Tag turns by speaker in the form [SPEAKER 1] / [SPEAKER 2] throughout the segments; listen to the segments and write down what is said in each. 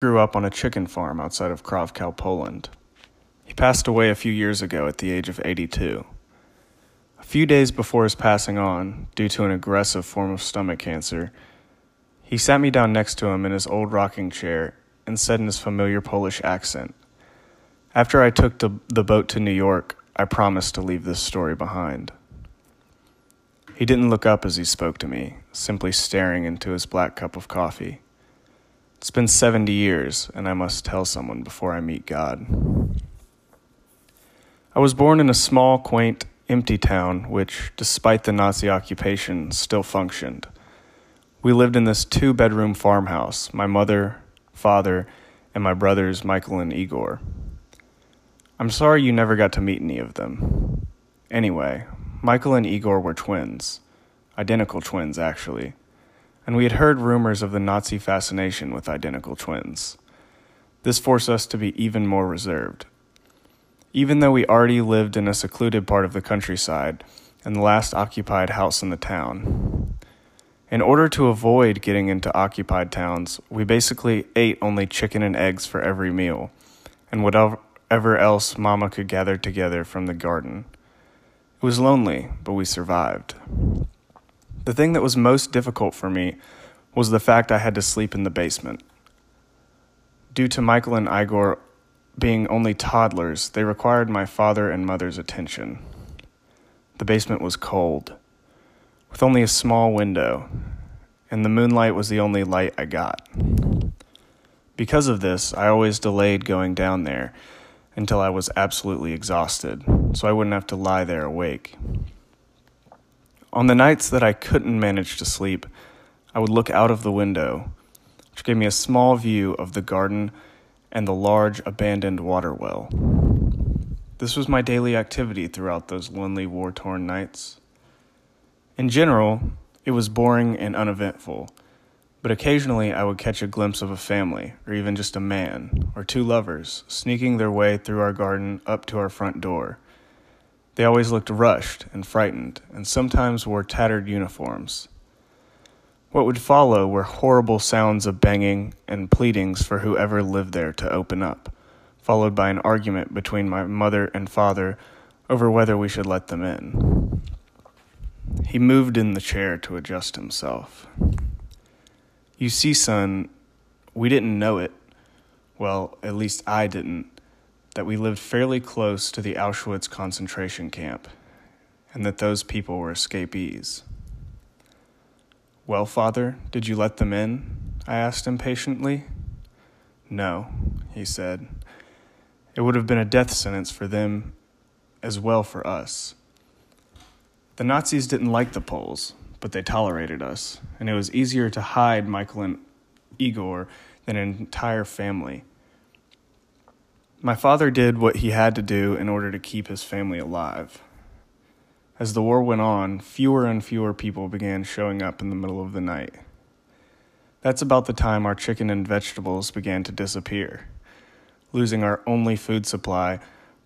[SPEAKER 1] grew up on a chicken farm outside of Krakow, Poland. He passed away a few years ago at the age of 82. A few days before his passing on, due to an aggressive form of stomach cancer, he sat me down next to him in his old rocking chair and said in his familiar Polish accent, After I took the, the boat to New York, I promised to leave this story behind. He didn't look up as he spoke to me, simply staring into his black cup of coffee. It's been 70 years, and I must tell someone before I meet God. I was born in a small, quaint, empty town which, despite the Nazi occupation, still functioned. We lived in this two bedroom farmhouse my mother, father, and my brothers Michael and Igor. I'm sorry you never got to meet any of them. Anyway, Michael and Igor were twins, identical twins, actually and we had heard rumors of the Nazi fascination with identical twins. This forced us to be even more reserved. Even though we already lived in a secluded part of the countryside and the last occupied house in the town. In order to avoid getting into occupied towns, we basically ate only chicken and eggs for every meal, and whatever else Mama could gather together from the garden. It was lonely, but we survived. The thing that was most difficult for me was the fact I had to sleep in the basement. Due to Michael and Igor being only toddlers, they required my father and mother's attention. The basement was cold, with only a small window, and the moonlight was the only light I got. Because of this, I always delayed going down there until I was absolutely exhausted, so I wouldn't have to lie there awake. On the nights that I couldn't manage to sleep, I would look out of the window, which gave me a small view of the garden and the large abandoned water well. This was my daily activity throughout those lonely, war torn nights. In general, it was boring and uneventful, but occasionally I would catch a glimpse of a family, or even just a man, or two lovers, sneaking their way through our garden up to our front door they always looked rushed and frightened, and sometimes wore tattered uniforms. What would follow were horrible sounds of banging and pleadings for whoever lived there to open up, followed by an argument between my mother and father over whether we should let them in. He moved in the chair to adjust himself. You see, son, we didn't know it. Well, at least I didn't that we lived fairly close to the Auschwitz concentration camp and that those people were escapees. Well, father, did you let them in? I asked impatiently. No, he said. It would have been a death sentence for them as well for us. The Nazis didn't like the Poles, but they tolerated us, and it was easier to hide Michael and Igor than an entire family. My father did what he had to do in order to keep his family alive. As the war went on, fewer and fewer people began showing up in the middle of the night. That's about the time our chicken and vegetables began to disappear. Losing our only food supply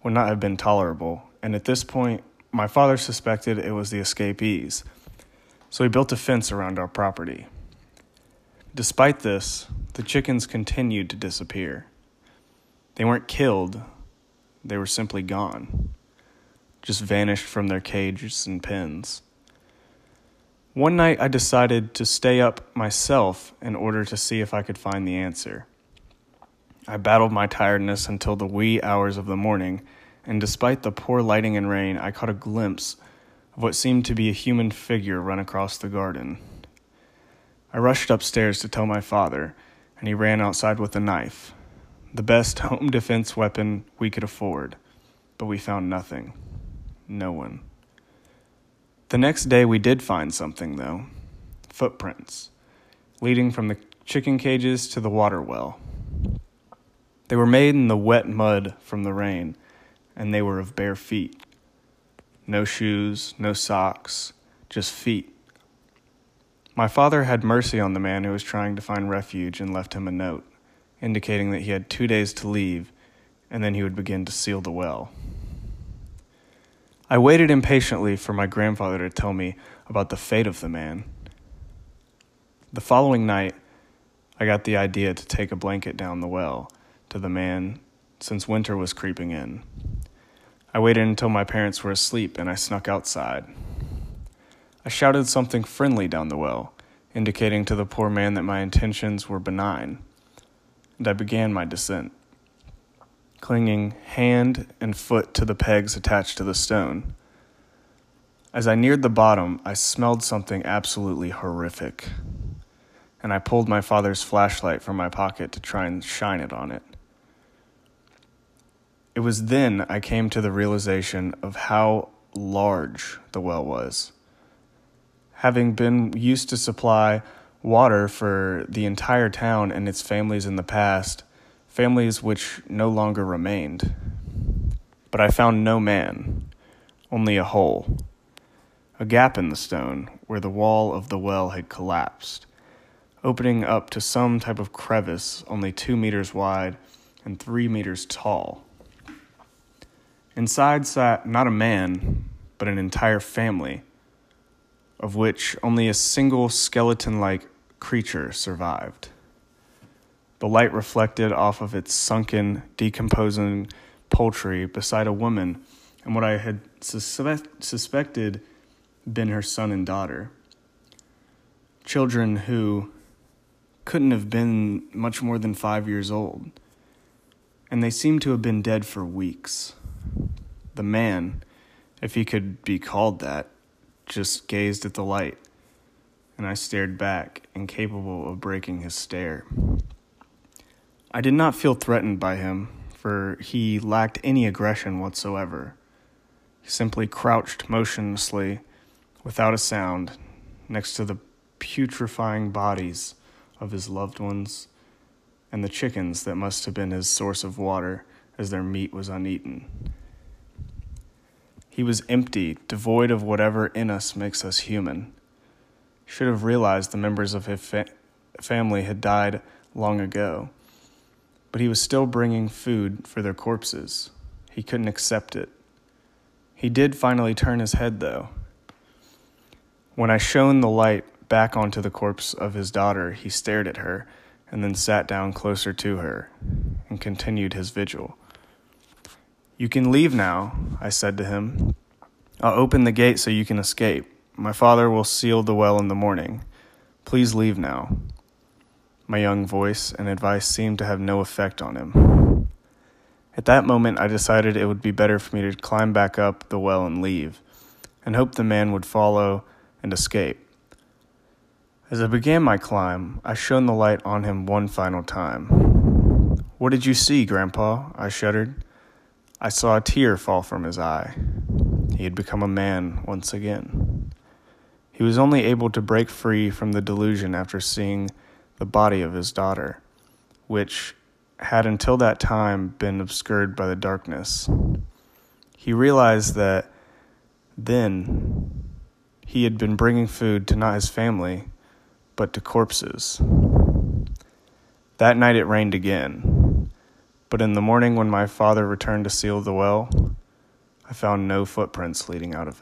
[SPEAKER 1] would not have been tolerable, and at this point, my father suspected it was the escapees, so he built a fence around our property. Despite this, the chickens continued to disappear. They weren't killed, they were simply gone, just vanished from their cages and pens. One night I decided to stay up myself in order to see if I could find the answer. I battled my tiredness until the wee hours of the morning, and despite the poor lighting and rain, I caught a glimpse of what seemed to be a human figure run across the garden. I rushed upstairs to tell my father, and he ran outside with a knife the best home defense weapon we could afford, but we found nothing. No one. The next day, we did find something, though footprints, leading from the chicken cages to the water well. They were made in the wet mud from the rain, and they were of bare feet. No shoes, no socks, just feet. My father had mercy on the man who was trying to find refuge and left him a note indicating that he had two days to leave, and then he would begin to seal the well. I waited impatiently for my grandfather to tell me about the fate of the man. The following night, I got the idea to take a blanket down the well to the man since winter was creeping in. I waited until my parents were asleep and I snuck outside. I shouted something friendly down the well, indicating to the poor man that my intentions were benign, and I began my descent, clinging hand and foot to the pegs attached to the stone. As I neared the bottom, I smelled something absolutely horrific, and I pulled my father's flashlight from my pocket to try and shine it on it. It was then I came to the realization of how large the well was. Having been used to supply water for the entire town and its families in the past, families which no longer remained. But I found no man, only a hole, a gap in the stone where the wall of the well had collapsed, opening up to some type of crevice only two meters wide and three meters tall. Inside sat not a man, but an entire family, of which only a single skeleton like creature survived. The light reflected off of its sunken, decomposing poultry beside a woman and what I had suspect- suspected been her son and daughter. Children who couldn't have been much more than five years old, and they seemed to have been dead for weeks. The man, if he could be called that, just gazed at the light, and I stared back, incapable of breaking his stare. I did not feel threatened by him, for he lacked any aggression whatsoever. He simply crouched motionlessly, without a sound, next to the putrefying bodies of his loved ones and the chickens that must have been his source of water as their meat was uneaten. He was empty, devoid of whatever in us makes us human. Should have realized the members of his fa- family had died long ago, but he was still bringing food for their corpses. He couldn't accept it. He did finally turn his head, though. When I shone the light back onto the corpse of his daughter, he stared at her and then sat down closer to her and continued his vigil. You can leave now, I said to him. I'll open the gate so you can escape. My father will seal the well in the morning. Please leave now. My young voice and advice seemed to have no effect on him. At that moment, I decided it would be better for me to climb back up the well and leave, and hope the man would follow and escape. As I began my climb, I shone the light on him one final time. What did you see, Grandpa? I shuddered. I saw a tear fall from his eye. He had become a man once again. He was only able to break free from the delusion after seeing the body of his daughter, which had until that time been obscured by the darkness. He realized that then he had been bringing food to not his family, but to corpses. That night it rained again, but in the morning when my father returned to seal the well, I found no footprints leading out of it.